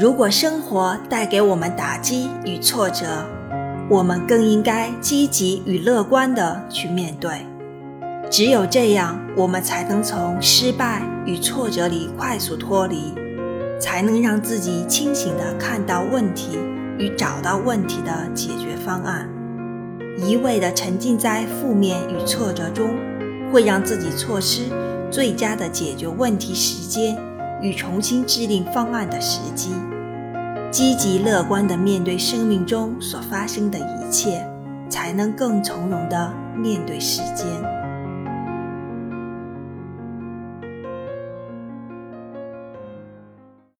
如果生活带给我们打击与挫折，我们更应该积极与乐观地去面对。只有这样，我们才能从失败与挫折里快速脱离，才能让自己清醒地看到问题与找到问题的解决方案。一味地沉浸在负面与挫折中，会让自己错失最佳的解决问题时间与重新制定方案的时机。积极乐观地面对生命中所发生的一切，才能更从容地面对时间。